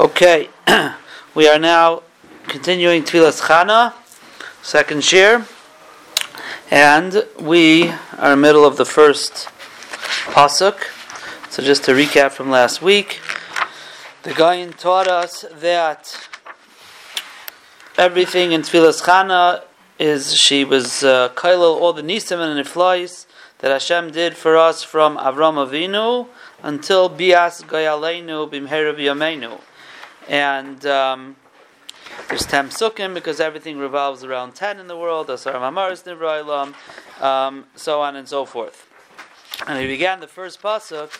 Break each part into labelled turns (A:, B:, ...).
A: Okay, we are now continuing Tfilas Chana, second shir, and we are in the middle of the first pasuk. So just to recap from last week, the Gaon taught us that everything in Tfilas Chana is she was uh, all the nisim and niflais that Hashem did for us from Avram Avinu until Bias Gayaleinu Bimherav Yameinu. And um, there's Tem Sukkim because everything revolves around 10 in the world, Asar Mamaris um, so on and so forth. And he began the first pasuk,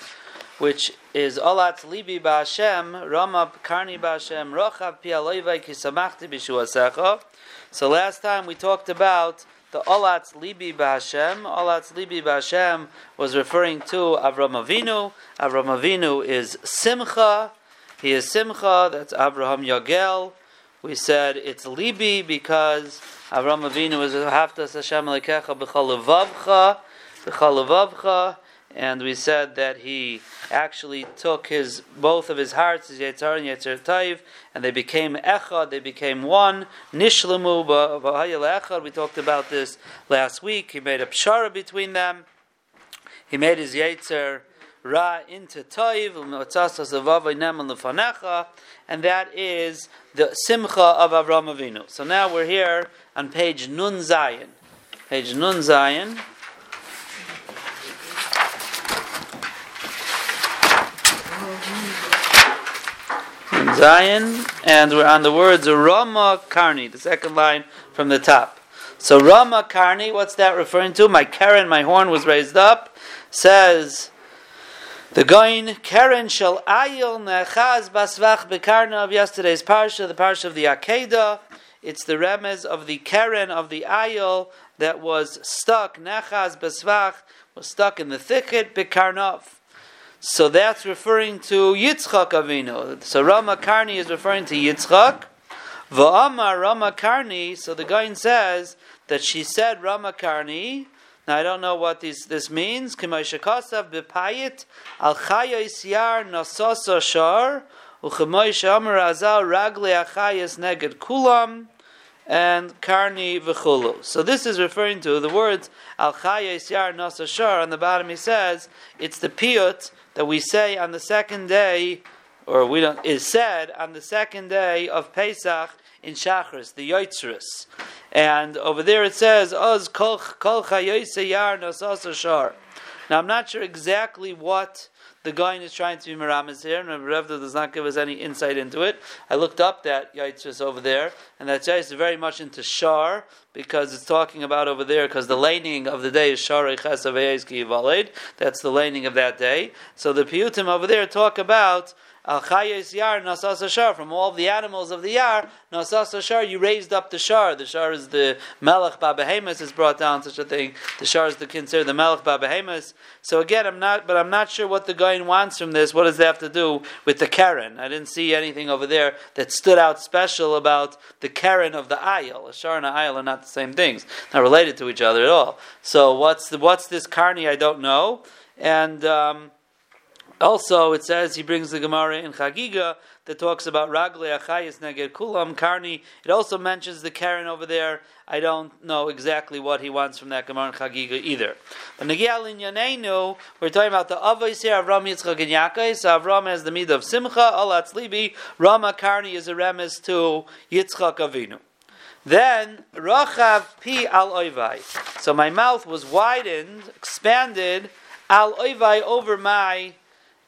A: which is Olat Libi Ba'Hashem, Rama Karni Ba'Hashem, Rochav Pi Aloivai Kisamachti Bishuasecha. So last time we talked about the Olatz Libi B'Hashem. Olatz Libi B'Hashem was referring to Avram Avinu. Avram Avinu is Simcha. He is Simcha. That's Abraham Yagel. We said it's Libi because Avram Avinu is Haftas Hashem Lekecha B'chal Levavcha. And we said that he actually took his both of his hearts, his Yetzar and Yetzar Taiv, and they became Echad, they became one. Nishlamu b'hayel Echad, we talked about this last week. He made a pshara between them. He made his Yetzar Ra into Taiv, and that is the Simcha of Avram Avinu. So now we're here on page Nun Zayin. Page Nun Zayin. Zion, and we're on the words Rama Karni, the second line from the top. So Rama Karni, what's that referring to? My Karen, my horn was raised up, says the Goin Karen shall ayil nechaz basvach bekarna of yesterday's parsha, the parsha of the Akedah. It's the remez of the Karen of the ayil that was stuck, nechaz basvach, was stuck in the thicket, bekarnov. So that's referring to Yitzchak Avinu. So Rama Karni is referring to Yitzchak. Va'ama Rama Karni. So the guy says that she said Rama Karni. Now I don't know what this, this means. K'mayshakasav b'payit al chayos yar nasosa shar u'chemoy shamar azal ragle achayas neged kulam and karni v'chulu. So this is referring to the words al chayos yar nasa shar. On the bottom he says it's the piyut that we say on the second day, or we don't, is said on the second day of Pesach in Shachris, the Yotzris. And over there it says, Oz kol chayose shar. Now I'm not sure exactly what the guy is trying to be Miramis here, and Revda does not give us any insight into it. I looked up that Yaitzis over there, and that that is very much into Shar, because it's talking about over there, because the laning of the day is Shar Valed. That's the laning of that day. So the Piyutim over there talk about Al Chayes Yar Nasas Shar. From all the animals of the Yar, Nasas Shar, you raised up the Shar. The Shar is the Melech Babehemus is brought down, such a thing. The Shar is the considered the Melech Babehemus. So again, I'm not, but I'm not sure what the guy wants from this. What does that have to do with the Karen? I didn't see anything over there that stood out special about the Karen of the Ayel. A Shar and an Ayel are not the same things, not related to each other at all. So what's the, what's this Karni? I don't know. And um, also, it says he brings the Gemara in Chagiga that talks about Ragle Achayis Neged Kulam Karni. It also mentions the Karen over there. I don't know exactly what he wants from that Gemara in Chagiga either. But Negial Yanenu, we're talking about the Avos here, Avram Yitzchak and Yaakov. So Avram has the mid of Simcha, Alatz Libi. Rama Karni is a remes to Yitzchak Avinu. Then Rachav Pi Al Oivai. So my mouth was widened, expanded, Al Oivai over my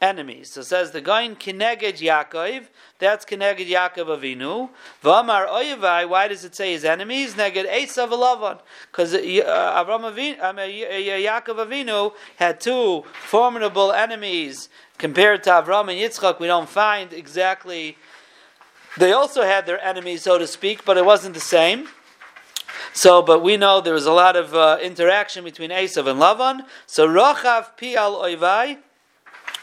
A: enemies. So says the Goin Kineged Yaakov, that's Kineged Yaakov Avinu. Vamar Oyevai, why does it say his enemies? Neged Esav Lavan. Because uh, Avram Avinu, um, Yaakov Avinu had two formidable enemies compared to Avram and Yitzchak. We don't find exactly. They also had their enemies, so to speak, but it wasn't the same. So, but we know there was a lot of uh, interaction between Esav and Lavan. So, Rochav Pi al Oivai,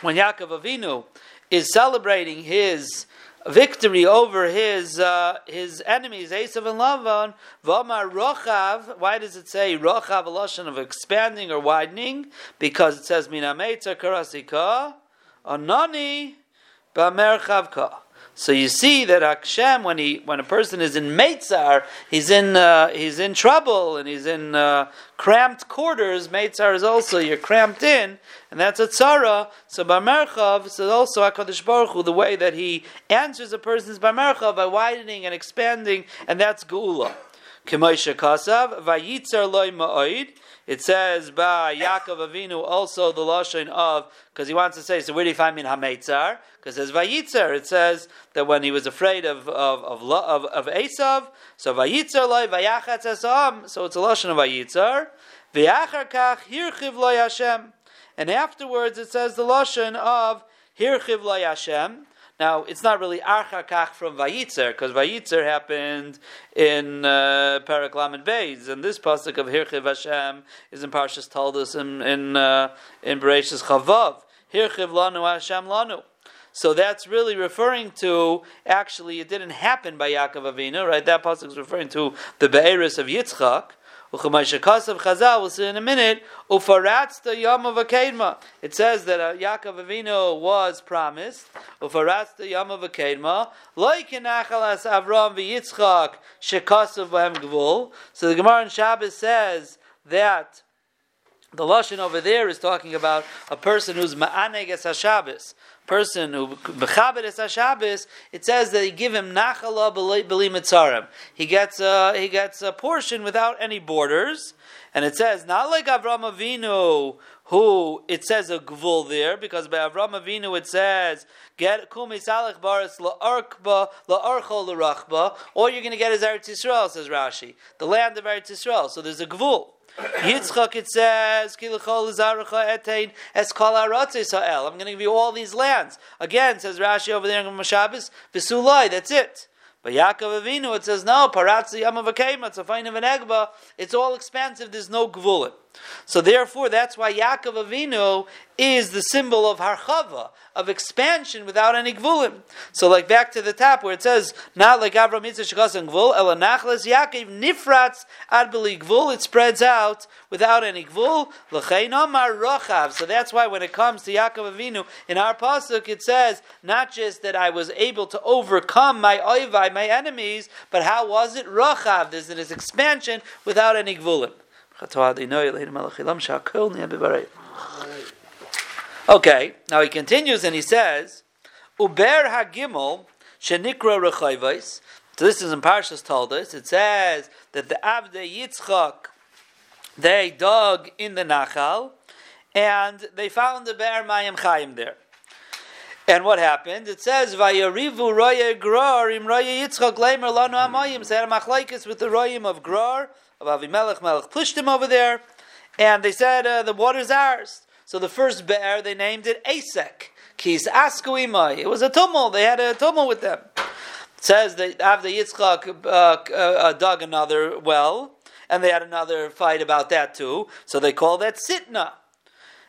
A: when Yaakov Avinu is celebrating his victory over his uh, his enemies, Esav and Lavan. Vamar Rochav. Why does it say Rochav, a lashon of expanding or widening? Because it says Minameitza Karasika, Anani Bamerchavka. So you see that Hashem, when he when a person is in Meitzar, he's in uh, he's in trouble and he's in uh, cramped quarters. Meitzar is also you're cramped in, and that's a tzara. So Bamerchav is also Hakadosh Baruch Hu, the way that he answers a person's Bamerchav by widening and expanding, and that's Geula. K'moisha Kasav Vayitzar Loy Ma'oid. It says by Yaakov Avinu also the lashon of because he wants to say so where do you find in Hametzar? Because as Vayitzer it says that when he was afraid of of of of, of Esav, so Vayitzer loy Vayachatz esam, so it's a lashon of Vayitzer. V'yachar kach hirchiv loy Hashem, and afterwards it says the lashon of hirchiv loy Hashem. Now, it's not really Archakach from Vayitzer, because Vayitzer happened in uh, and Beis, and this pasuk of Hirchiv Hashem is in Parshas Taldas in in, uh, in Bereshis Chavav. Hirchiv lanu Hashem lanu. So that's really referring to, actually, it didn't happen by Yaakov Avinu, right? That pasuk is referring to the Be'eris of Yitzchak, Chazal, we'll see in a minute, Yom of. It says that uh, Yaakov Avinu was promised, Yom of Akedma, v'Yitzchak, Shekasav Bahem Gvul. So the Gemara in Shabbos says that the Lashon over there is talking about a person who's Ma'aneges HaShabbos person who mechaber es Shabbos, it says that he give him nachala b'li mitzarim. He gets a, he gets a portion without any borders, and it says not like Avram Avinu, who it says a gvul there because by Avram Avinu it says get kumi salach baris la'arkba la'archol l'rachba, All you're going to get his Eretz Yisrael, says Rashi, the land of Eretz Yisrael. So there's a gvul. Yitzchak it says, Kilachol etein eskal ha'el. I'm going to give you all these lands. Again, says Rashi over there in Mashabis, Visulai, that's it. But Yaakov Avinu, it says, no, Paratzi Yamavakema, it's a fine of an egba, it's all expansive, there's no gvulim. So therefore, that's why Yaakov Avinu is the symbol of harchava, of expansion without any gvulim. So, like back to the top where it says, not like Avram Yitzchak Shekas and Gvul, Ela Nachlas Yaakov Nifratz Ad Beli Gvul, it spreads out without any gvul. L'chein Omar Rochav. So that's why when it comes to Yaakov Avinu, in our pasuk it says, not just that I was able to overcome my oivai, my enemies, but how was it? Rochav. There's this expansion without any gvulim. Okay, now he continues and he says, Uber Hagimel Shenikra Rechayvais. So this is in Parshas Toldos. It says that the Avde Yitzchak they dug in the Nachal and they found the Be'er Mayim Chayim there. And what happened? It says, "Vayarivu roya grar im roya Yitzchak leimer lanu amayim." They had a with the royim of Grar of Avimelech. Melech pushed him over there, and they said, uh, "The water's ours." So the first bear they named it Asek. Kis Askuimai. It was a tumult. They had a tumult with them. It says that after Yitzchak uh, uh, dug another well, and they had another fight about that too. So they called that Sitna.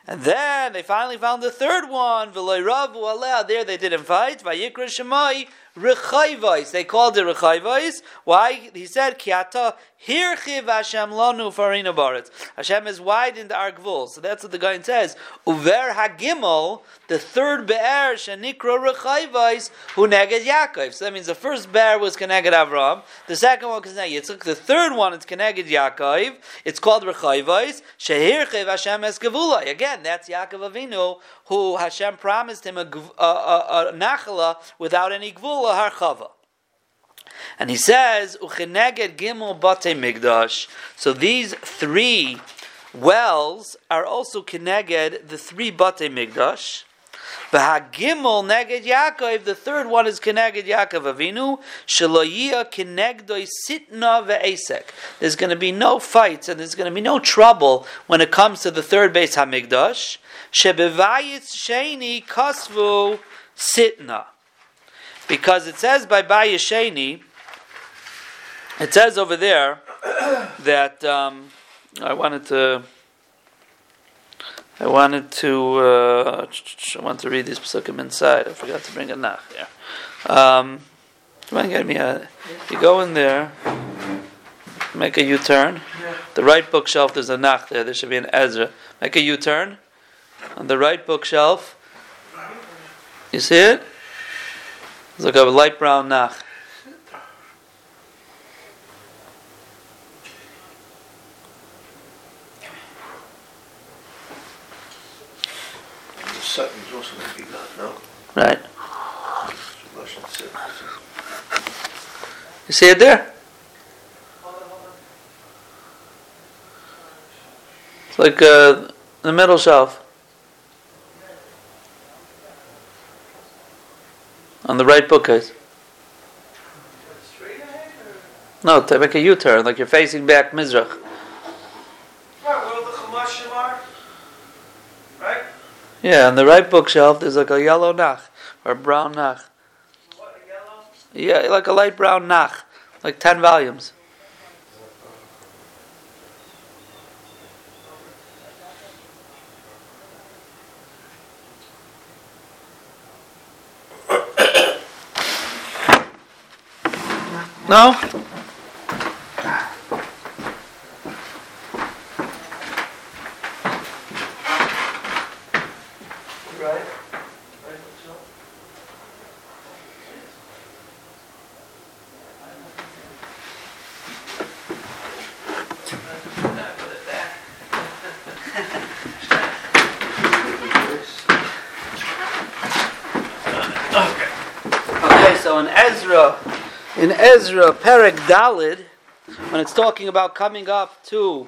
A: And then they finally found the third one. There they didn't fight. Vayikra Shemai Rechayvais. They called it Rechayvais. Why? He said, Kiata Hirchiv Hashem Lanu Farina Baritz. Hashem has widened our gvul. So that's what the guy says. Uver Hagimel, the third Be'er, Shanikra Rechayvais, who neged Yaakov. So that means the first Be'er was Keneged Avram. The second one was Keneged Yitzchak. The third one is Keneged Yaakov. It's called Rechayvais. Shehirchiv Hashem Es Gevula. Again, that's Yaakov Avinu, who Hashem promised him a, a, a, a without any gvul And he says, Ucheneged Gimel Bate Migdash. So these three wells are also Keneged, the three Bate Migdash. V'hagimel neged Yaakov. The third one is keneged Yaakov Avinu. Shaloyia kenegdoi sitna ve'esek. There's going to be no fights and there's going to be no trouble when it comes to the third base Hamigdash. Shebevayitz sheni kasvu sitna because it says by Bayesheni, it says over there that um, I wanted to. I wanted to. Uh, I want to read these psukim inside. I forgot to bring a nach here. Um, come on, get me a. You go in there, make a U-turn. The right bookshelf, there's a nach there. There should be an Ezra. Make a U-turn on the right bookshelf. You see it? It's like a light brown nach.
B: Sutton's also going to be gone, no?
A: Right. You see it there? It's like uh, the middle shelf. On the right bookcase. No, to make a U-turn, like you're facing back Mizrach.
C: Right, where the Chamashim are? Right?
A: Yeah, on the right bookshelf there's like a yellow nach or a brown nach.
C: What, yellow?
A: Yeah, like a light brown nach, like ten volumes. No?
C: Right. Right, so.
A: Okay, so in Ezra, in Ezra, Perek Dalid, when it's talking about coming up to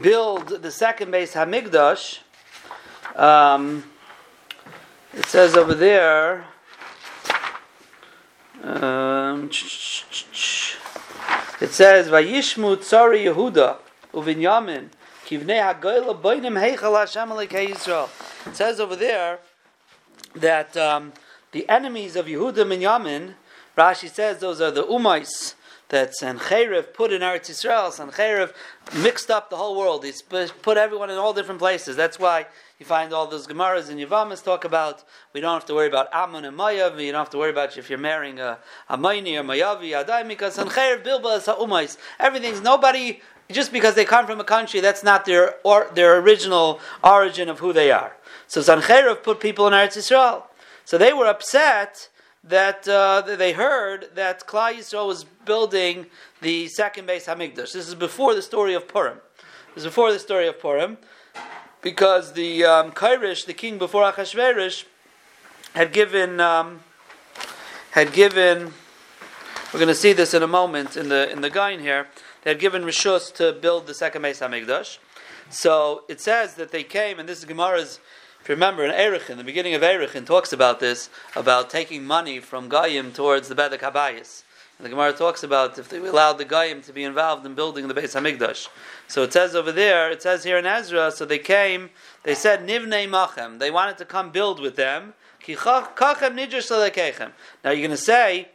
A: build the second base Hamigdash, um, it says over there. Um, it says, "Vayishmu tzari Yehuda uvinyamin kivnei hagoyla boinim heichal Hashem Yisrael." It says over there that um, the enemies of Yehuda and Yamin, Rashi says those are the Umais that Sancheiriv put in Eretz Yisrael. Sancheiriv mixed up the whole world. He's put everyone in all different places. That's why you find all those Gemaras and Yavamas talk about we don't have to worry about Ammon and Mayav. You don't have to worry about if you're marrying a, a Maini or Mayavi, Adai, because Sancheiriv Bilba is Umais. Everything's nobody. Just because they come from a country, that's not their or their original origin of who they are. So Sancheiriv put people in Eretz Yisrael. So they were upset that uh, they heard that Klal Yisrael was building the second base Hamikdash. This is before the story of Purim. This is before the story of Purim, because the um, Kairish, the king before Achashverosh, had given um, had given. We're going to see this in a moment in the in the Gain here. They had given rishus to build the second base Hamikdash. So it says that they came, and this is Gemara's you remember, in Erechin, the beginning of Erechin talks about this, about taking money from Goyim towards the Bedek Habayis. And the Gemara talks about if they allowed the Goyim to be involved in building the Beis Hamikdash. So it says over there, it says here in Ezra, so they came, they said, Nivnei Machem. They wanted to come build with them. Now you're going to say,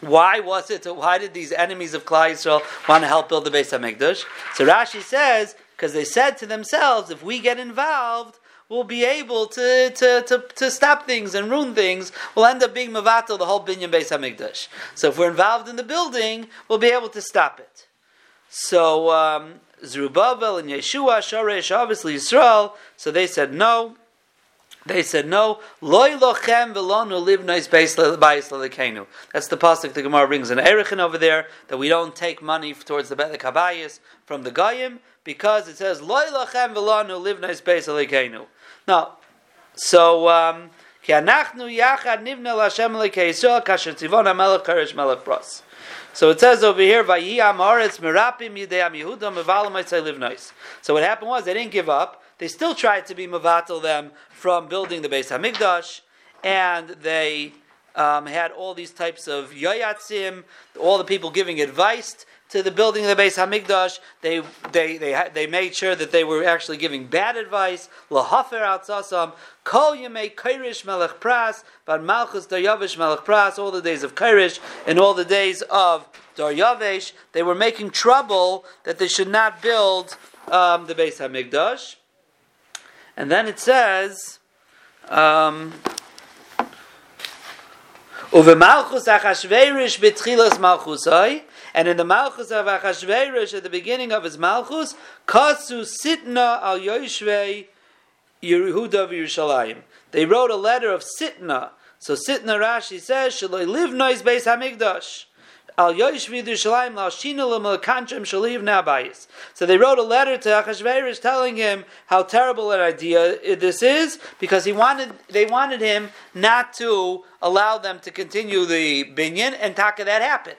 A: why was it? Why did these enemies of Klal Yisrael want to help build the Beis Hamikdash? So Rashi says because they said to themselves, if we get involved, we'll be able to, to, to, to stop things and ruin things. We'll end up being mavato the whole binyan Beis Hamikdash. So if we're involved in the building, we'll be able to stop it. So um, Zerubbabel and Yeshua, Shoresh, obviously Yisrael. So they said no. They said no. Loy lochem live nice bayis lalekenu. That's the pasuk the Gemara brings in Erechin over there that we don't take money towards the Bedek Habayis from the Goyim because it says Loy lochem velonu live nice bayis lalekenu. Now, so um. So it says over here. So what happened was they didn't give up. They still tried to be mevatel them from building the Beis Hamikdash, and they um, had all these types of yoyatzim, all the people giving advice to the building of the base Hamikdash. They they they they made sure that they were actually giving bad advice. Lahafer outsasam kol yemei kairish melech pras, but malchus daryavish melech pras. All the days of kairish and all the days of daryavish, they were making trouble that they should not build um, the Beis Hamikdash. And then it says. Um, Uvemalchus Achashverosh betchilas malchusai, and in the malchus of Achashverosh at the beginning of his malchus, kasu sitna al yoshvei Yehuda Yerushalayim. They wrote a letter of sitna. So sitna Rashi says, "Shaloi live noise beis hamikdash." So they wrote a letter to Achashverosh telling him how terrible an idea this is because he wanted they wanted him not to allow them to continue the binyan, and taka that happened.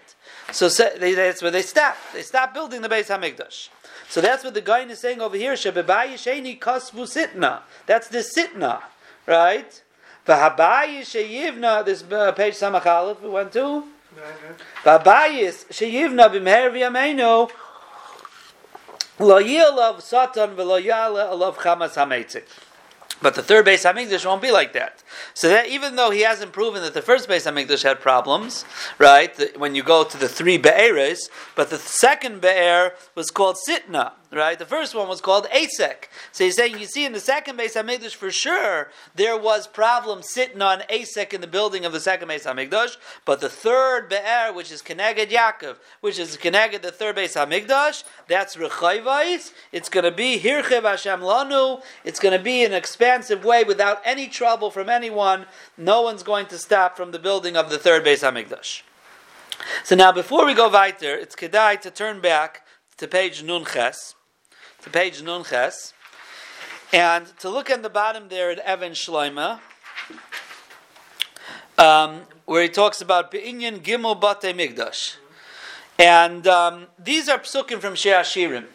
A: So they, that's where they stop. They stop building the Beis Hamikdash. So that's what the guy is saying over here. Shebebayi Sheni Kasvu Sitna. That's the Sitna, right? V'habayi Sheyivna. This uh, page Samach Aleph we went to. V'habayis Sheyivna b'meher v'yameinu. Lo yilav satan v'lo yala alav chamas hametzik. But the third base Hamikdash won't be like that. So that even though he hasn't proven that the first base Hamikdash had problems, right? The, when you go to the three Be'eres, but the second Be'er was called Sitna, right? The first one was called Asek. So he's saying, you see, in the second base Hamikdash, for sure, there was problem sitting on Asek in the building of the second base Hamikdash, but the third Be'er, which is Keneged Yaakov, which is Keneged the third base Hamikdash, that's Rechayvais. It's going to be Hirchev Hashem Lanu. It's going to be an expansive way without any trouble from anyone. No one's going to stop from the building of the third base Hamikdash. So now, before we go weiter, it's kedai to turn back to page Nun Ches, to page Nun Ches, and to look at the bottom there at Evan Shloima, um, where he talks about Be'inyan Gimel Bate Migdash. And um, these are psukim from Shir Hashirim.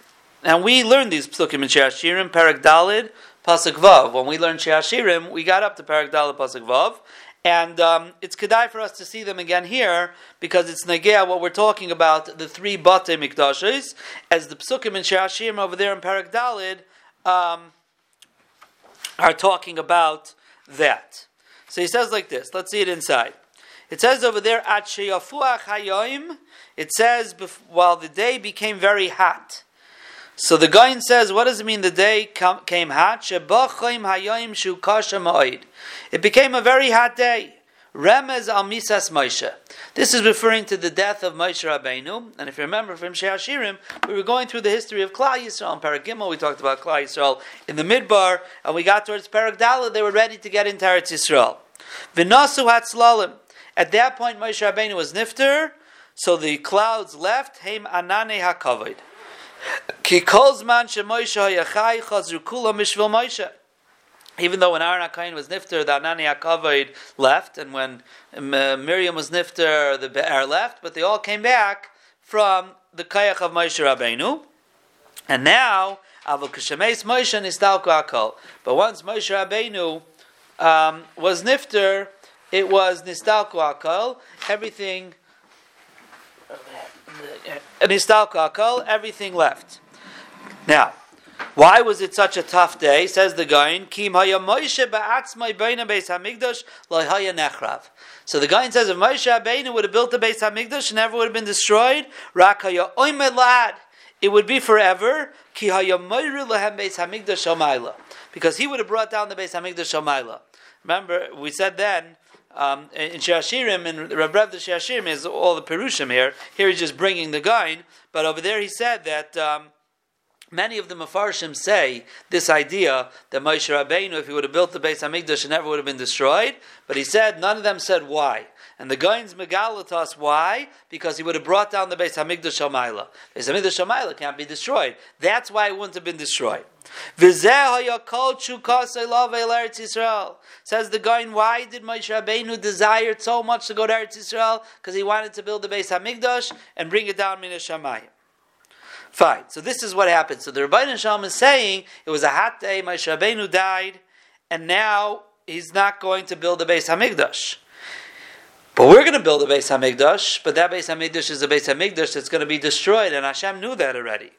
A: And we learned these psukim in Shir Hashirim, Parak Dalid, Pasuk Vav. When we learned Shir Hashirim, we got up to Parak Dalid, Pasuk Vav. And um, it's kedai for us to see them again here because it's negea what we're talking about the three bate mikdashes as the psukim in Shir over there in Parak Dalid um, are talking about that. So he says like this. Let's see it inside. It says over there at sheyafuach. It says while the day became very hot. So the guy says, what does it mean the day came hot? It became a very hot day. Remez al misas Moshe. This is referring to the death of Moshe Rabbeinu. And if you remember from Sheashirim, we were going through the history of Klal Yisrael. In Paragimel, we talked about Klal Yisrael in the Midbar, and we got towards Paragdala, they were ready to get into Eretz Yisrael. V'nasu hatzlalim. At that point, Moshe Rabbeinu was nifter, so the clouds left. Heim anane hakavod. Ki hayachai chazru kula mishvil Moshe. Even though when Aaron HaKain was nifter, the Anani HaKavod left, and when Miriam was nifter, the Be'er left, but they all came back from the Kayach of Moshe Rabbeinu. And now, Avol Kishemes Moshe Nistalku Akol. But once Moshe Rabbeinu um, was nifter, it was Nistalku Akol. Everything Nistalku Akol, everything left. Now, why was it such a tough day? Says the Gain, hamigdash. So the Gain says if Moshe Rabbeinu would have built the Beis Hamikdash and never would have been destroyed, oimelad, it would be forever. Because he would have brought down the Beis Hamikdash shamayla. Remember, we said then um, in Shashirim, and Rabrev the Shashirim is all the Perushim here. Here he's just bringing the Gain, but over there he said that. Um, Many of the Mefarshim say this idea that Moshe Rabbeinu, if he would have built the Beis Hamikdash, it never would have been destroyed. But he said none of them said why. And the Gain's Megalatas, why? Because he would have brought down the Beis Hamikdash Shamayla. Beis Hamikdash Shamayla can't be destroyed. That's why it wouldn't have been destroyed. Says the Gain, why did Moshe Rabbeinu desire so much to go to Eretz Yisrael? Because he wanted to build the Beis Hamikdash and bring it down Min Shamayim. Fine. So this is what happened. So the Rabbi Shalom is saying it was a hot day. My Rabbeinu died, and now he's not going to build a Beis Hamikdash. But we're going to build a Beis Hamikdash. But that Beis Hamikdash is a Beis Hamikdash that's going to be destroyed, and Hashem knew that already.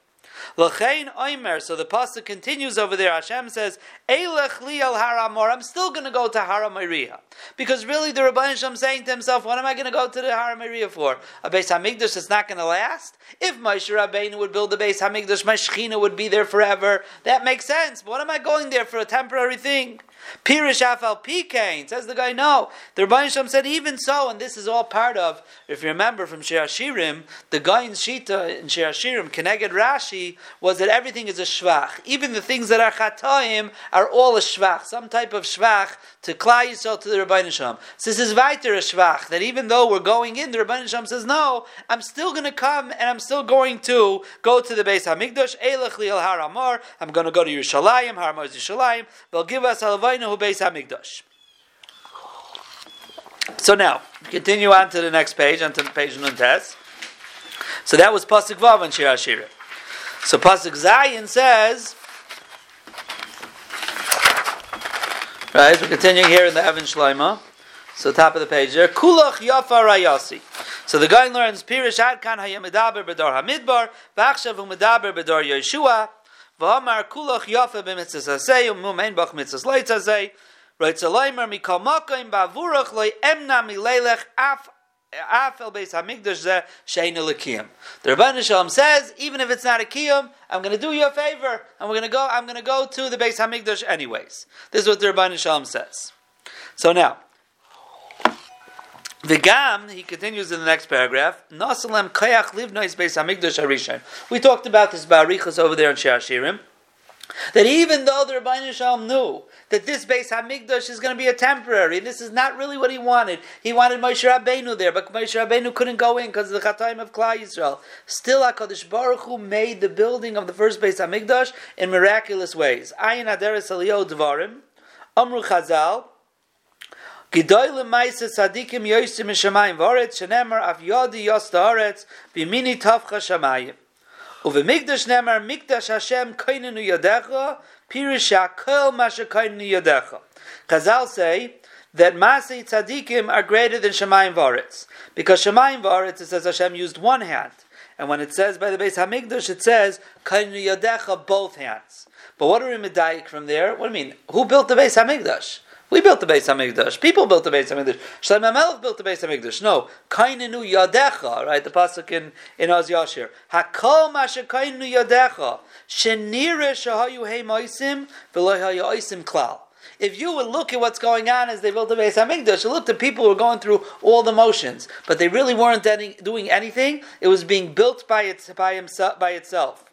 A: L'chein oimer. So the pasuk continues over there. Hashem says, "Eilech li al haramor." I'm still going to go to Haramiriya because really the Rabban Hashem saying to himself, "What am I going to go to the Haramiriya for? A base Hamikdash that's not going to last. If Moshe Rabbeinu would build a base Hamikdash, my Shechina would be there forever. That makes sense. What am I going there for a temporary thing?" Pirish Afal Pikain. Says the guy, no. The Rabbi Shem said, even so, and this is all part of, if you remember from Shir Shirim, the guy in Shita in Shir Shirim, Keneged Rashi, was that everything is a shvach. Even the things that are chataim are all a shvach, some type of shvach to Klai Yisrael to the Rabbi Shem. So this is weiter shvach, that even though we're going in, the Rabbi Shem says, no, I'm still going to come and I'm still going to go to the base HaMikdash, Eilech Liel Har Amar, I'm going to go to Yerushalayim, Har Amar is Yerushalayim, they'll give us Halvainu Hu Beis HaMikdash. So now, continue on to the next page, onto the page Nuntes. So that was Pasuk Vav and Shir. So Pasuk Zayin says, right, we're continuing here in the Evan Shloima. So top of the page there, Kulach Yafa Rayasi. So the guy learns Pirish Adkan Hayamidaber Bedor Hamidbar, Vachshav Umedaber Bedor Yeshua, V'amar Kulach Yafa B'mitzvah Sasei, Umumein Bach Mitzvah Leitzazei, Reitzalaimer Mikal Makayim Bavurach Loi Emna Milelech Af The Rabban Shalom says, even if it's not a kiyum, I'm going to do you a favor, and we're going to go. I'm going to go to the Beis Hamikdash anyways. This is what the Rabban Shalom says. So now, the gam he continues in the next paragraph, Nasalem Kayach Livnois Beis Hamikdash Arishan. We talked about this Barichas over there in Shashirim. That even though the Rabbi Shalom knew that this base Hamikdash is going to be a temporary, this is not really what he wanted. He wanted Moshe Rabbeinu there, but Moshe Rabbeinu couldn't go in because of the Chataim of Klal Yisrael. Still, Hakadosh Baruch Hu made the building of the first base Hamikdash in miraculous ways. Ayin Aderes Eliyahu Dvarim, Amru Chazal. Gidoy lemaisa tzadikim yoysim mishamayim v'oretz shenemar av yodi yos ta'oretz b'mini tavcha shamayim. Uvemikdash nemar mikdash Hashem koinenu yadecha pirish hakol masha koinenu yadecha. Chazal say that Masei tzadikim are greater than Shemayim v'oretz. Because Shemayim v'oretz, it says Hashem used one hand. And when it says by the base Hamikdash, it says koinenu yadecha, both hands. But what are we medayik from there? What do you mean? Who built the base Hamikdash? We built the Beis Hamikdash. People built the Beis Hamikdash. Shlomo Melech built the Beis Hamikdash. No, kainenu yadecha. Right, the pasuk in in Oz Yashir. Hakol mashe kainenu yadecha. Shenire shahayu hey moisim v'lo oisim klal. If you would look at what's going on as they built the Beis Hamikdash, you looked at people who were going through all the motions, but they really weren't any, doing anything. It was being built by its by himself by itself.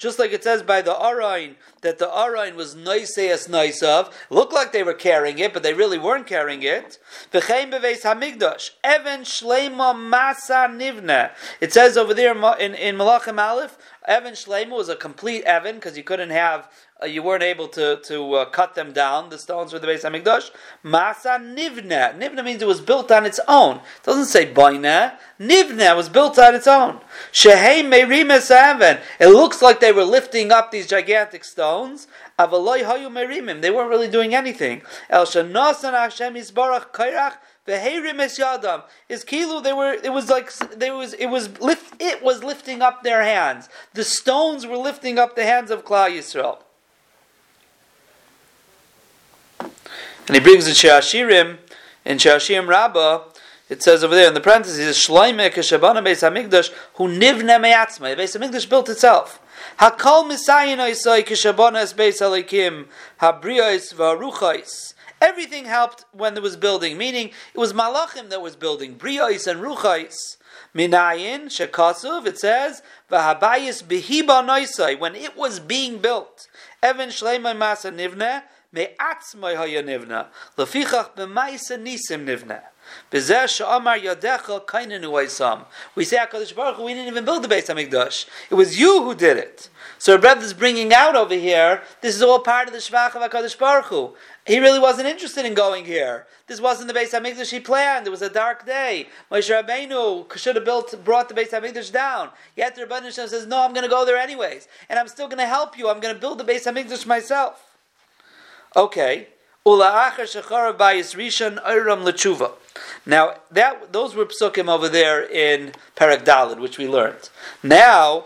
A: Just like it says by the Arain that the Arain was noiseas nice of, looked like they were carrying it, but they really weren't carrying it. V'chein hamigdash, even shleima masa nivna. It says over there in, in Malachim Aleph, Evan Shleima was a complete Evan because you couldn't have, uh, you weren't able to to uh, cut them down. The stones for the base Hamikdash. Masa Nivna. Nivna means it was built on its own. It doesn't say Baina. Nivna was built on its own. Shehei Merimes Evan. It looks like they were lifting up these gigantic stones. Avaloi Hayu Merimim. They weren't really doing anything. El Shanasan Hashem Yisbarach Kairach yadam is kilu. They were. It was like there was. It was lift. It was lifting up their hands. The stones were lifting up the hands of Klal Yisrael. And he brings in Shashirim, in Shashirim Rabbah, it says over there in the parentheses, Shloime keshabana beis hamikdash hu nivne me'atzma. The beis hamikdash built itself. Hakol misayin oisai keshabana es beis halikim habriyos v'aruchais. Everything helped when there was building, meaning it was Malachim that was building, Briyos and Ruchais. Minayin, Shekasuv, it says, Vahabayis Behiba Noisai, when it was being built. Evan Shleimai Masa Nivne, Me'atzmai Haya Nivna, Lefichach B'maisa Nisim Nivne. We say HaKadosh Baruch Hu, we didn't even build the Beis HaMikdash. It was you who did it. So Rebbe is bringing out over here, this is all part of the Shvach of HaKadosh Baruch Hu. He really wasn't interested in going here. This wasn't the Beis Hamikdash he planned. It was a dark day. Moshe Rabbeinu should have built, brought the Beis Hamikdash down. Yet the Rebbeinu says, "No, I'm going to go there anyways, and I'm still going to help you. I'm going to build the Beis Hamikdash myself." Okay. Now that those were psukim over there in Parak Dalid, which we learned. Now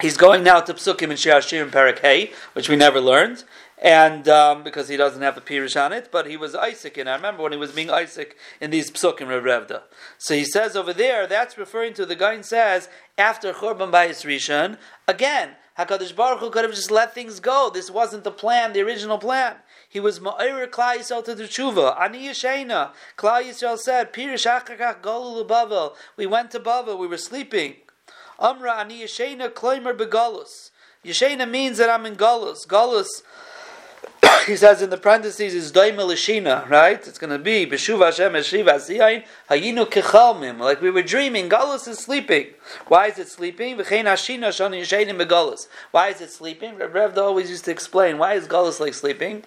A: he's going now to psukim in Shiashir and Parak Hay, which we never learned and um, because he doesn't have a pirish on it, but he was Isaac, and I remember when he was being Isaac in these psukim Revda. So he says over there, that's referring to the guy says after Churban Bayis Rishon again. Hakadosh Baruch Hu could have just let things go. This wasn't the plan, the original plan. He was ma'ir Klal Yisrael to the tshuva. Ani Yishena. Klal Yisrael said, Pirish achakach golu Bavel. We went to Bavel. We were sleeping. Amra ani Yishena kloimer begalus. Yishena means that I'm in galus. Galus he says in the parentheses is doima lishina, right? It's going to be b'shuv Hashem eshiva asiyayin hayinu kechalmim. Like we were dreaming. Galus is sleeping. Why is it sleeping? V'chein hashina shani yishayim begalus. Why is it sleeping? Reb always used to explain why is Galus like sleeping.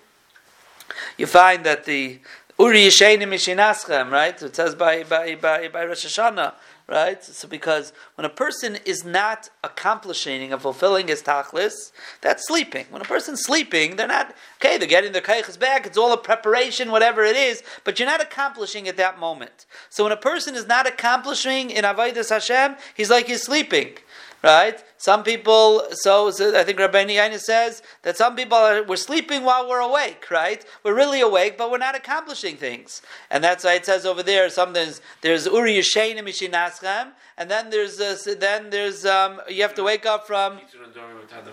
A: You find that the Uri Yishayim Mishinaschem, right? It says by by by by Rosh Hashanah right? So because when a person is not accomplishing and fulfilling his tachlis, that's sleeping. When a person's sleeping, they're not okay. They're getting their kaiches back. It's all a preparation, whatever it is, but you're not accomplishing at that moment. So when a person is not accomplishing in avodas Hashem, he's like he's sleeping right? Some people, so, so I think Rabbi Yaina says that some people are, we're sleeping while we're awake, right? We're really awake, but we're not accomplishing things. And that's why it says over there, sometimes there's Uri Yishayim Mishinaschem, and then there's, uh, then there's, um, you have to wake up from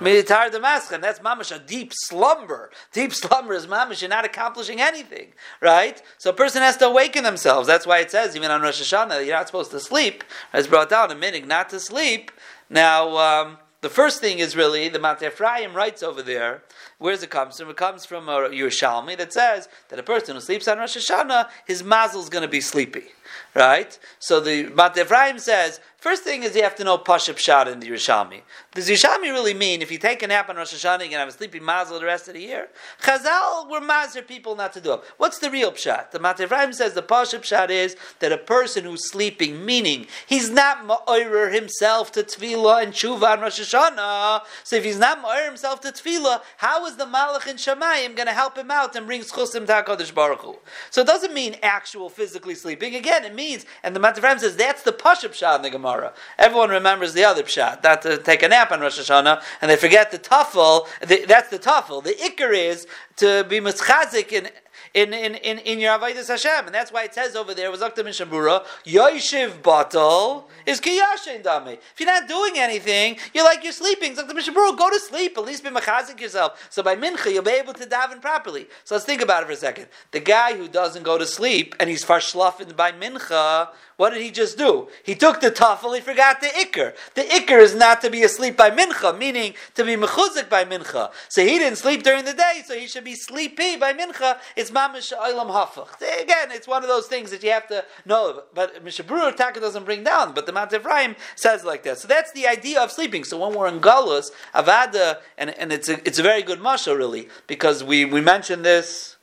A: Militar Damaschem. That's mamash, a deep slumber. Deep slumber is mamash, you're not accomplishing anything, right? So a person has to awaken themselves. That's why it says, even on Rosh Hashanah, you're not supposed to sleep. It's brought down a minute not to sleep. Now, um, the first thing is really the Mateh Ephraim writes over there. Where does it come from? It comes from a Yerushalmi that says that a person who sleeps on Rosh Hashanah, his mazel is going to be sleepy, right? So the Ephraim says First thing is you have to know Pashup Shad in the Yerushalmi. Does Yerushalmi really mean if you take a nap on Rosh Hashanah, you can have a sleepy mazel the rest of the year? Chazal were mazer people not to do it. What's the real pshat? The Mateh Ephraim says the Pashup Shad is that a person who's sleeping, meaning he's not ma'orer himself to tefillah and tshuva on Rosh Hashanah. So if he's not ma'orer himself to tefillah, how is the Malach in Shemayim going to help him out and bring schusim to HaKadosh Baruch Hu? So it doesn't mean actual physically sleeping. Again, it means, and the Mateh Ephraim says that's the Pashup Shad in the Gemara. Everyone remembers the other pshat, not to take a nap on Rosh Hashanah, and they forget the tafel. that's the tafel. The ikar is to be mischazik in in in in, in your avodas Hashem, and that's why it says over there was Aktam in Shabura, Yoshiv Batal is Kiyashin Dami. If you're not doing anything, you're like you're sleeping. Zaktam in Shabura, go to sleep. At least be machazik yourself. So by mincha, you'll be able to daven properly. So let's think about it for a second. The guy who doesn't go to sleep and he's farshlafen by mincha, what did he just do? He took the tafel, he forgot the ikr. The ikr is not to be asleep by mincha, meaning to be mechuzik by mincha. So he didn't sleep during the day, so he should be sleepy by mincha. It's mamish olam hafach. Again, it's one of those things that you have to know. But Mishna Brura Taka doesn't bring down, but the Mount of Ephraim says like that. So that's the idea of sleeping. So when we're in Galus, Avada, and, and it's, a, it's a very good masha really, because we, we mentioned this.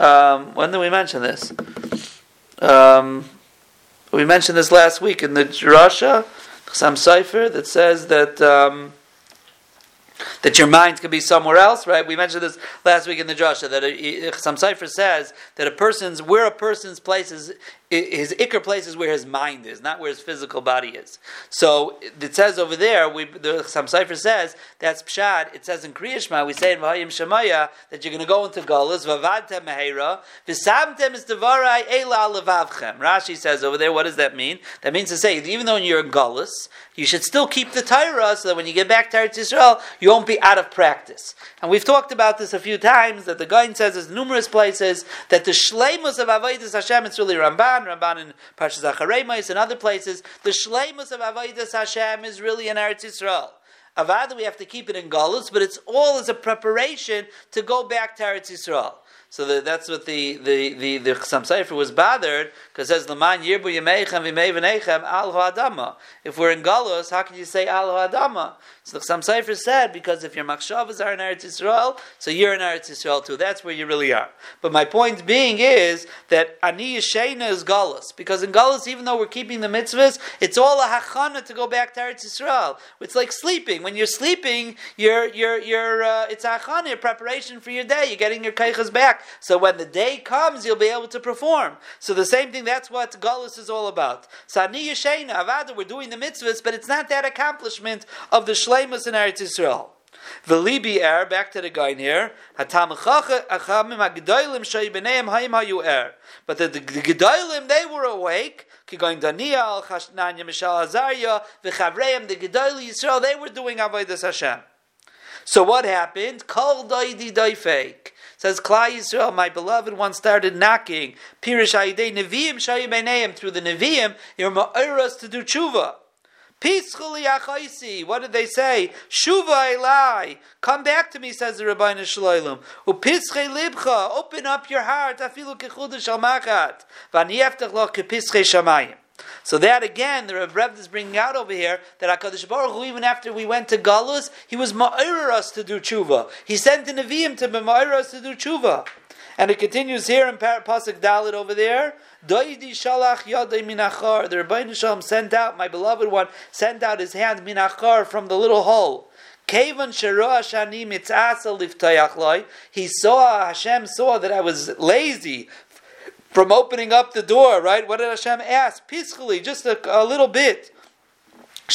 A: Um, when did we mention this? Um, we mentioned this last week in the Rasha, some cipher that says that. Um, that your mind can be somewhere else, right? We mentioned this last week in the Joshua that some cipher says that a person's where a person's place is his ikr place is where his mind is, not where his physical body is. So it says over there, we, the some cipher says that's pshad. It says in Kriyashma, we say in Vahayim Shemaya that you're going to go into Galus vavadtem mehera v'samtem is devarai ela levavchem. Rashi says over there, what does that mean? That means to say even though you're in Galus, you should still keep the Torah so that when you get back to Eretz Yisrael, you won't be out of practice. And we've talked about this a few times that the Gaon says there's numerous places that the shleimus of Avodah Hashem, it's really Ramban, Ramban in Parshas Acharemais and other places, the shleimus of Avodas Hashem is really in Eretz Yisrael. Avada, we have to keep it in Galus, but it's all as a preparation to go back to Eretz Yisrael. So the, that's what the the the the Chassam Sofer was bothered because says Laman Yirbu Yemeichem V'Mei Al Adama. If we're in Galus, how can you say Al Adama? So the Chassam Sofer said because if your Makshavas are in Eretz Yisrael, so you're in Eretz Yisrael too. That's where you really are. But my point being is that Ani Yeshena is Galus because in Galus, even though we're keeping the mitzvahs, it's all a hachana to go back to Eretz Yisrael. It's like sleeping. When you're sleeping, you're you're you're uh, it's a hachana, preparation for your day. You're getting your keichas back. So when the day comes, you'll be able to perform. So the same thing, that's what Galus is all about. Sani Yeshena, Avada, we're doing the mitzvahs, but it's not that accomplishment of the Shleimus in Eretz Yisrael. The Libi er, back to the guy here. Hatamachacha achamim hagdoilim shaybeneim haim hayu er. But the, the, the gedolim, they were awake. Kigoin Daniel, Chashnanya, Mishal Azariah, v'chavreim, the gedoli Yisrael, they were doing avodas Hashem. So what happened? Kol doidi doifek. Says Klai Yisrael, my beloved one started knocking. Pirish Aidei Nevi'im Shayibeneim through the Nevi'im. You're ma'iras to do tshuva. Peacefully achaisi. What did they say? Shuva elai. Come back to me, says the Rabbi Shloilum. Upische libcha. Open up your heart. Afilu kechudash al machat. Vaniyeftach lo kepische shamayim. So that again, the Rebbe is bringing out over here that Hakadosh Baruch Hu, even after we went to Galus, he was ma'ir us to do tshuva. He sent the Nevi'im to ma'ir us to do tshuva. And it continues here in Pasuk Dalit over there. Doidi shalach yadei minachar. The Ribono Shel Olam sent out, my beloved one, sent out his hand minachar from the little hole. Kevan He saw, Hashem saw that I was lazy from opening up the door, right? What did Hashem ask? Peacefully, just a, a little bit. He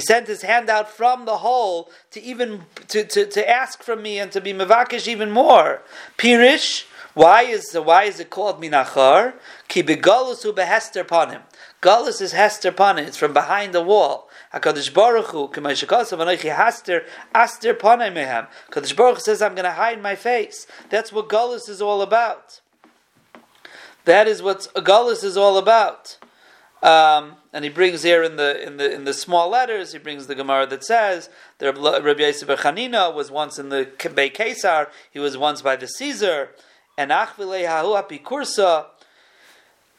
A: sent his hand out from the hole to even to, to, to ask from me and to be mevakish even more. Pirish. Why is the why is it called minachar? Ki begalus hu behester panim. Galus is hester panim. It's from behind the wall. Hakadosh Baruch Hu k'mayshakasav anoichi haster aster panim mehem. Hakadosh Baruch says, "I'm going to hide my face." That's what galus is all about. That is what galus is all about. Um, and he brings here in the in the in the small letters, he brings the Gemara that says that Rabbi Yosef Chanina was once in the Bei Kesar, he was once by the Caesar, and Achvile Hahu Apikursa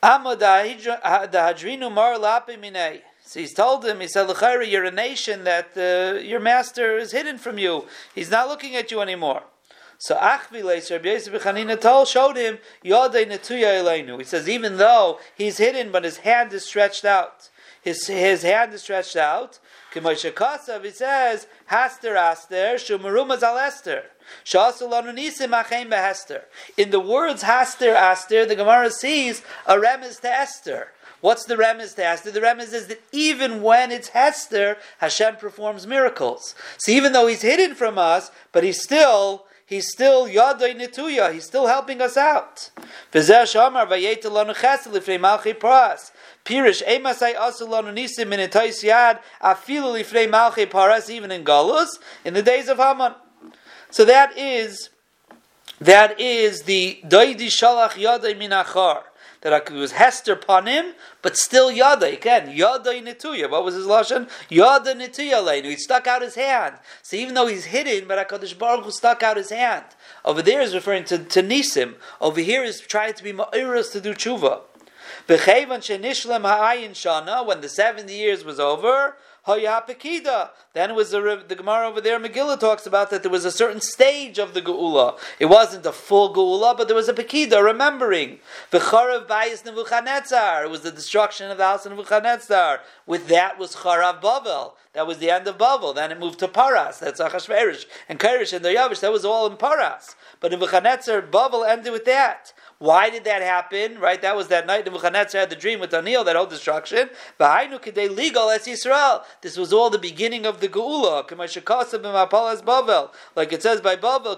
A: Amadahadrinu Mar Lapi Minei. So he's told him, he said, you're a nation that uh, your master is hidden from you. He's not looking at you anymore. So Achviles, Rabbi Yosef Chanina showed him Yodei Netuya Elenu. He says even though he's hidden, but his hand is stretched out. His his hand is stretched out. Kasav, he says Haster Aster Shumaruma Zal Esther. In the words Haster Aster, the Gemara sees a remiz to Esther. What's the remiz to Esther? The remiz is that even when it's Hester, Hashem performs miracles. So even though he's hidden from us, but he's still he's still Yadai Nituya, he's still helping us out. Pirish emasai asulanu nisim in yad afilu lifnei malchei paras even in Galus in the days of Haman. So that is that is the Daidi Shalach Yadai Minachar that it was Hester Panim, but still Yada. Again, Yada Nituya. What was his lashon? Yada Nituya Leinu. He stuck out his hand. So even though he's hidden, but Hakadosh Baruch Hu stuck out his hand. Over there is referring to, to Nisim. Over here is trying to be Ma'iras to do tshuva. When the seventy years was over, then it was the, the Gemara over there, Megillah talks about that there was a certain stage of the Geula. It wasn't a full Geula, but there was a Pekida, remembering. V'charav bayis Nebuchadnezzar. It was the destruction of the house of Nebuchadnezzar. With that was Charav Bavel. That was the end of Bavel. Then it moved to Paras. That's Achashverosh. And Kirish and Daryavish. That was all in Paras. But Nebuchadnezzar, Bavel ended with that. Why did that happen? Right, that was that night Nebuchadnezzar had the dream with Daniel, that whole destruction. legal as Yisrael. This was all the beginning of the Geula. Like it says by Bavel.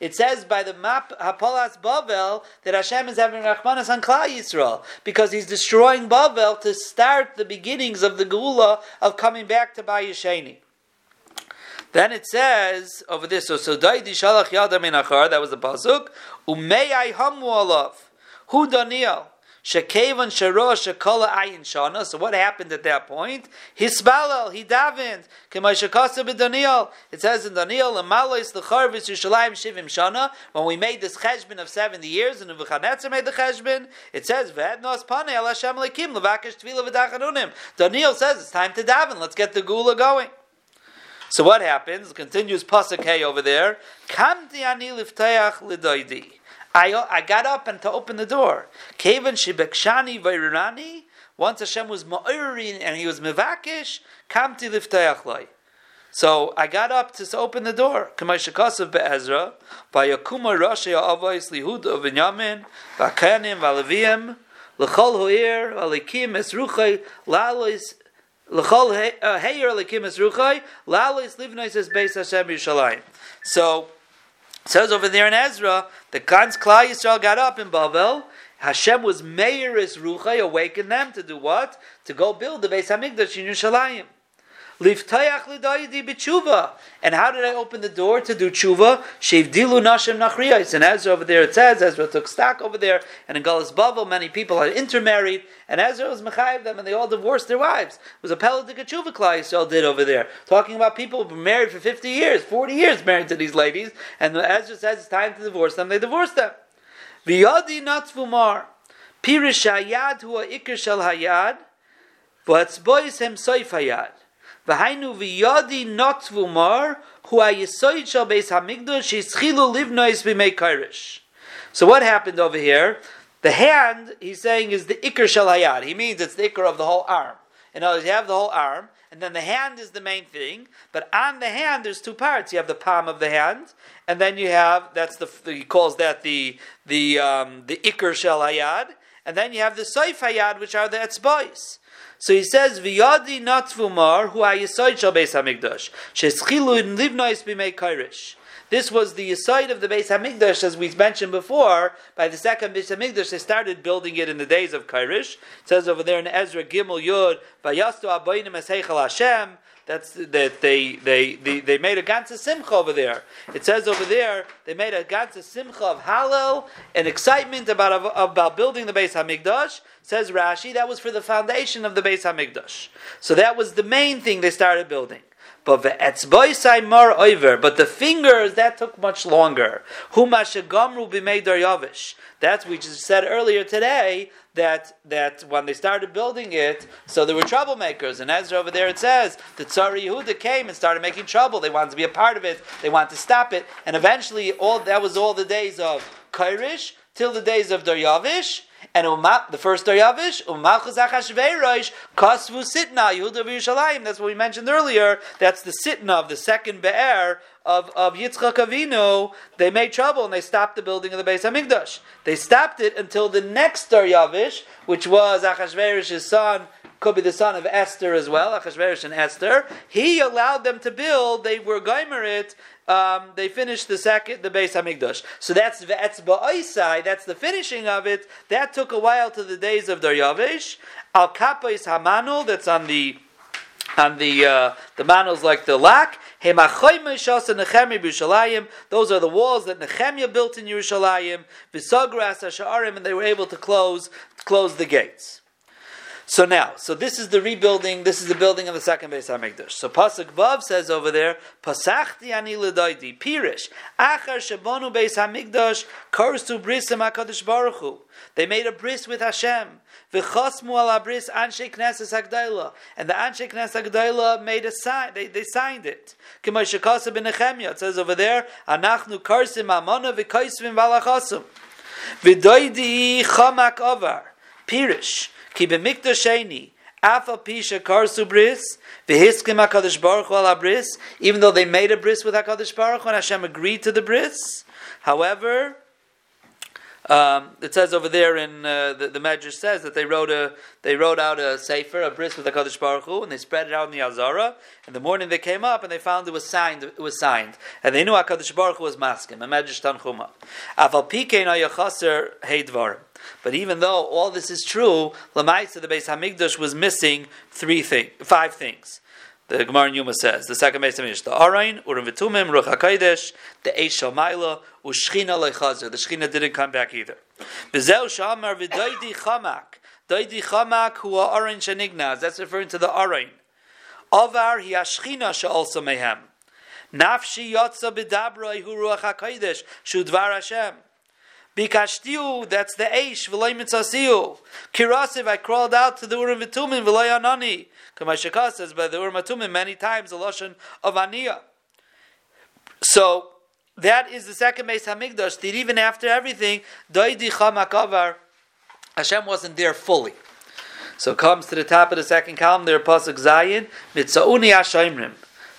A: It says by the map Hapolas Bavel that Hashem is having Rachmanas on Klal Yisrael because He's destroying Bavel to start the beginnings of the Geula of coming back to Bayesheni. Then it says over this, so so daidi shalach yada minachar, that was the pasuk. Umei hamu alav. Hu Daniel. Shekevan sharosh shekola ayin shana. So what happened at that point? Hisbalal, he davened. It says in Daniel, Lamalois l'charvis Yushalayim shivim shana. When we made this cheshbon of seventy years, and Nebuchadnezzar made the cheshbon, it says V'ednos pane el Hashem lekim levakish tvila v'dachanunim. Daniel says it's time to daven. Let's get the gula going. So what happens? Continues pasuk over there. Kamti ani lifteach lidoidi. I, I got up and to open the door. Kevan shibekshani vayrani. Once Hashem was ma'irin and he was mevakish, kamti lifteach loy. So I got up to open the door. Kamashakasav be'ezra, vayakuma rashi avos lihuda v'inyamin, v'akanim v'aleviyim, l'chol ho'ir, v'alikim esruchay, la'alois L'chol he- uh, heyer lekimis ruchai, lalis livnois es beis Hashem Yerushalayim. So, says over there in Ezra, the Khan's Klal Yisrael got up in Bavel. Hashem was Meiris Ruchai, awakened them to do what? To go build the Beis Hamikdash in Yerushalayim. Lidayidi b'tshuva. And how did I open the door to do tshuva? Shevdilu nashim nachriyais. And Ezra over there it says, Ezra took stock over there, and in Galus Bavel many people had intermarried, and Ezra was mechayiv them, and they all divorced their wives. It was a peladik tshuva Klal Yisrael did over there. Talking about people who've been married for 50 years, 40 years married to these ladies, and Ezra says it's time to divorce them, they divorced them. V'yadi natzvumar. Pirish hayad hua shel hayad, v'atzbois hem soif hayad. V'hainu v'yadi natzvumar hua yisoid shel beis hamigdash yischilu livnois b'mei kairish. So what happened over here? The hand, he's saying, is the ikr shel hayad. He means it's the ikr of the whole arm. In other words, you have the whole arm, and then the hand is the main thing. But on the hand, there's two parts. You have the palm of the hand, and then you have that's the he calls that the the um, the ikr shel hayad, and then you have the soif hayad, which are the etzbais. So he says, "V'yadi natvumar hu hayisoid shel beis hamikdash sheschilu in livnois b'mei kairish." This was the site of the Beis Hamikdash, as we mentioned before. By the second Beis Hamikdash, they started building it in the days of Kairish. It says over there in Ezra Gimel Yud, "Vayastu abayim es Hashem." That's that they they they, they made a ganze simcha over there. It says over there they made a ganze simcha of Hallel and excitement about about building the Beis Hamikdash. Says Rashi that was for the foundation of the Beis Hamikdash. So that was the main thing they started building. But the etzboisai mar over, but the fingers that took much longer. Humashagamru b'meidar yavish. That's we just said earlier today that that when they started building it, so there were troublemakers. And Ezra over there it says the Tzari Yehuda came and started making trouble. They wanted to be a part of it. They wanted to stop it. And eventually, all that was all the days of Kairish till the days of Daryavish. And Uma, the first Daryavish, Umachus Achashverosh, Kasvu Sitna, Yehuda Yerushalayim. That's what we mentioned earlier. That's the Sitna of the second Be'er of, of Yitzchak Avinu. They made trouble and they stopped the building of the Beis Hamikdash. They stopped it until the next Daryavish, which was Achashverosh's son, could be the son of Esther as well, Achashverosh and Esther. He allowed them to build. They were goimer it. Um, they finished the second, the Beis Hamikdash. So that's Ve'etzba Oisai, that's the finishing of it. That took a while to the days of Daryavish. Al Kapais Hamanul, that's on the on the uh, the manuals like the lack. Those are the walls that Nehemiah built in Yerushalayim. Visagras and they were able to close close the gates. So now, so this is the rebuilding. This is the building of the second Beis Hamikdash. So Pasuk Vav says over there, Pasachti ani ledaidi pirish achar shabonu Beis Hamikdash karstu brisim Hakadosh Baruch Hu. They made a bris with Hashem. V'chasmu al bris anshe knesses Hagdaila, and the anshe knesses Hagdaila made a sign. They, they signed it. K'may shekasa. It says over there, Anachnu karsim amona v'kaisvim v'alachasum. V'doidi chamak avar pirish. Ki pisha Baruch al even though they made a bris with HaKadosh Baruch Hu and Hashem agreed to the bris. However, um, it says over there in uh, the, the says that they wrote a they wrote out a sefer, a bris with the Kadosh Baruch Hu, and they spread it out in the Azara. In the morning they came up and they found it was signed. It was signed, and they knew Hakadosh Baruch Hu was maskim. A Medrash Tanchuma. Aval pikein ayachaser. But even though all this is true, Lamaisa the Beis Hamikdash was missing three things, five things. The Gemara in Yuma says the second Beis Hamikdash, the Arain, Urim Vitumim, Ruach Hakodesh, the Eish Shamaila, Ushchina Lechazer. The Shchina didn't come back either. V'zeu Shamar v'Doidi Chamak, Doidi Chamak Hu Arain Shenignaz. That's referring to the Arain. Avar hi Ashchina she'also mehem. Nafshi Yotza b'Dabroi Hu Ruach Hakodesh Shudvar Hashem. Bikashtiu, that's the Eish, v'loy mitzasiu. Kirasiv, I crawled out to the Urim V'tumim, v'loy anani. Kamashaka says by the Urim many times, a lotion of Aniyah. So, that is the second Beis Hamikdash, that even after everything, Doidi Chamakavar, Hashem wasn't there fully. So it comes to the top of the second column there, Pasuk Zayin, Mitzauni Hashaimrim.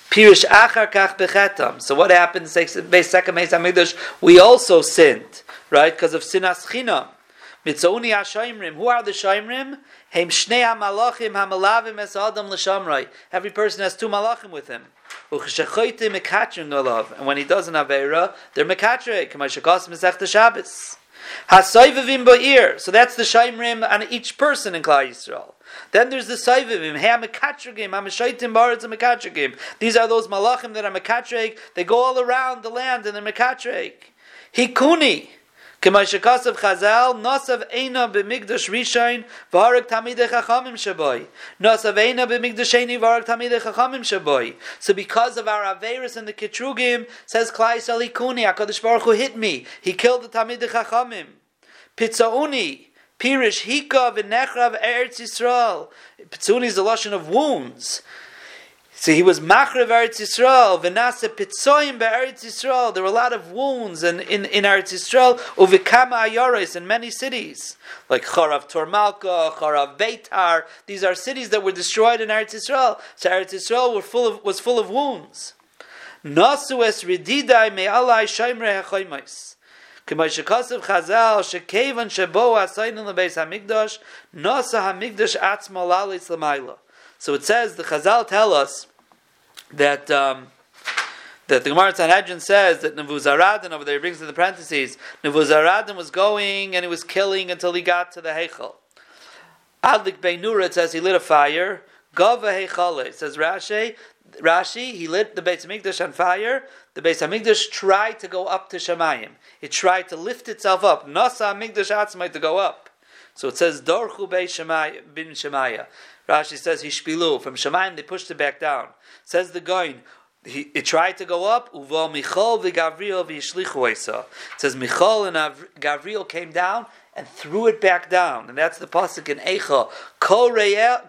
A: Pirish Achar Kach Bechetam. So what happened the second Beis Hamikdash? We also sinned right? Because of sinas chinam. Mitzoni HaShoimrim. Who are the Shoimrim? Hem Shnei HaMalachim HaMalavim Es Adam L'Shamrai. Every person has two malachim with him. Ucheshechoyte Mekatrin Olav. And when he does an Aveira, they're Mekatre. K'may Shekos Mesech Shabbos. Hasoivavim Ba'ir. So that's the Shoimrim on each person in Klal Yisrael. Then there's the Saivivim, Hey Mekatragim, Amashaitim Baritz and Mekatragim. These are those malachim that are Mekatreg. They go all around the land and they're Mekatreg. Hikuni. K'may shekasav Chazal, Nosav Eina b'migdash Rishain, v'harag Tamidei Chachamim Shaboy. Nosav Eina b'migdash Sheni, v'harag Tamidei Chachamim Shaboy. So because of our Averis and the Ketrugim, says Klai Yisrael Hikuni, HaKadosh Baruch Hu hit me. He killed the Tamidei Chachamim. Pitzauni. Pirish Hika v'nechrav Eretz Yisrael. Pitzuni is the lashon of wounds. So he was machrev Eretz Yisrael, v'nase pitzoyim be'Eretz Yisrael. There were a lot of wounds in, in, in Eretz Yisrael, uvikama ayoris in many cities, like Charav Tormalka, Charav Beitar. These are cities that were destroyed in Eretz Yisrael. So Eretz Yisrael were full of, was full of wounds. Nasu es rididai me'alai shaimre hachoymais. כמו שכוסף חז"ל, שכיוון שבו עשינו לבייס המקדוש, נוסה המקדוש עצמו לליץ למעלה. So it says, the Chazal tell us that um, that the Gemara Sanhedrin says that Nebuzaradin over there he brings in the parentheses, Nebuzaradin was going and he was killing until he got to the Heichel. Adlik Beinura, says he lit a fire. Gava Heichale, says Rashi, Rashi, he lit the Beit Hamikdash on fire. The Beit Hamikdash tried to go up to Shemayim. It tried to lift itself up. Nasa Hamikdash Atzmai to go up. So it says Dorchu Beit Shemaya, bin Shemaya. Rashi says Hishpilu. From Shemayim they pushed it back down. Says the Goin, he, it tried to go up. Uva Michal v'Gavriel v'Yishlichu It says Michal and Av- Gavriel came down and threw it back down. And that's the pasuk in Eicha. Kol re'el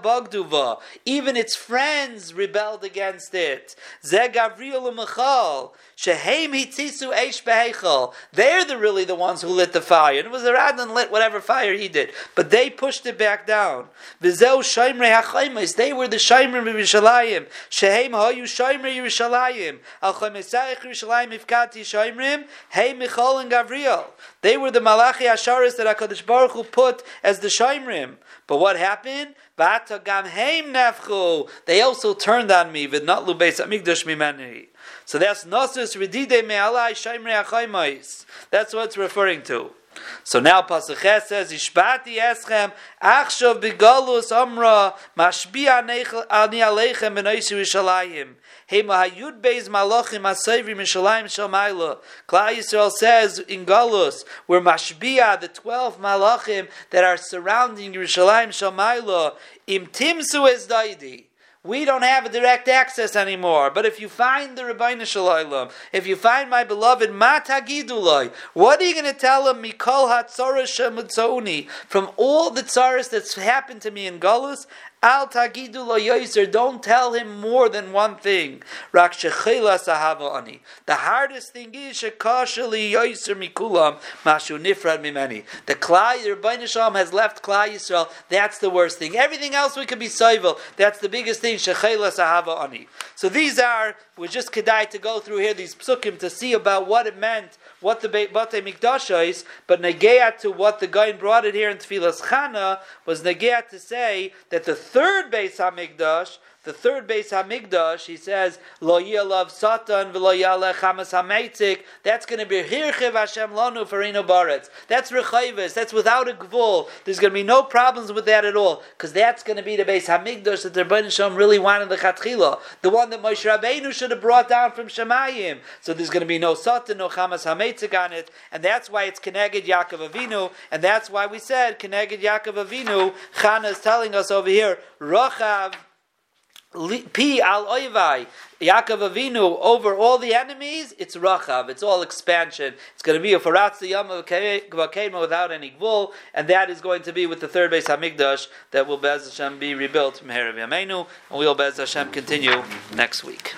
A: bagduva. Even its friends rebelled against it. Ze Gavriel u'Michal. Shehem hitzisu eish beheichel. They're the really the ones who lit the fire. And it was the Radon lit whatever fire he did. But they pushed it back down. V'zeu shaimrei hachaimis. They were the shaimrei Yerushalayim. Shehem hayu shaimrei Yerushalayim. Al chaimisayich Yerushalayim ifkati shaimrim. Hey Michal and Gavriel. They were the Malachi Asharis that HaKadosh Baruch Hu put as the Shaimrim. But what happened? They also turned on me. V'not lu beis amigdash mimeni. So that's Nosus Redide Me'alai Shaimrei Achaymais. That's what it's referring to. So now Pasach says, Ishbati eschem, achshav bigalus amra, mashbi ani aleichem b'noisi Rishalayim. Hema hayud beis malachim asayvim Rishalayim shamayla. Klal Yisrael says in Galus, where mashbiya, the twelve malachim that are surrounding Yerushalayim shamayla, im timsu es daidi we don't have a direct access anymore. But if you find the Ribono Shel Olam, if you find my beloved Matagidulai, what are you going to tell him? Mikol Hatzorah From all the tzaras that's happened to me in Galus, Al tagidu lo yoiser. Don't tell him more than one thing. Rak shechela sahava ani. The hardest thing is shekashali yoiser mikulam mashu nifrad mimeni. The klai Rebbeinu Shalom has left klai Yisrael. That's the worst thing. Everything else we could be soivel. That's the biggest thing. Shechela sahava ani. So these are we're just kedai to go through here these psukim to see about what it meant what the Bate Mikdash is, but negeat to what the guy brought it here in Tfilas Chana was negeat to say that the third Beis Hamikdash the third base Hamigdash, he says, Lo Yelav Satan v'lo Yalech Hamas Hameitzik. That's going to be Hirchev Hashem Lanu Farino Baretz. That's Rechayvis. That's without a gvul. There's going to be no problems with that at all, because that's going to be the base Hamigdash that the Ribono Shel Olam really wanted the Chatchila, the one that Moshe Rabbeinu should have brought down from Shemayim. So there's going to be no Satan, no Hamas Hameitzik on it, and that's why it's Keneged Yaakov Avinu, and that's why we said Keneged Yaakov Avinu. Chana is telling us over here, Rochav. Pi al oivai, Yaakov Avinu over all the enemies. It's rachav. It's all expansion. It's going to be a faratzi yam without any gvul, and that is going to be with the third base Hamikdash that will Bez Hashem be rebuilt from Herav and we'll Bez Hashem continue next week.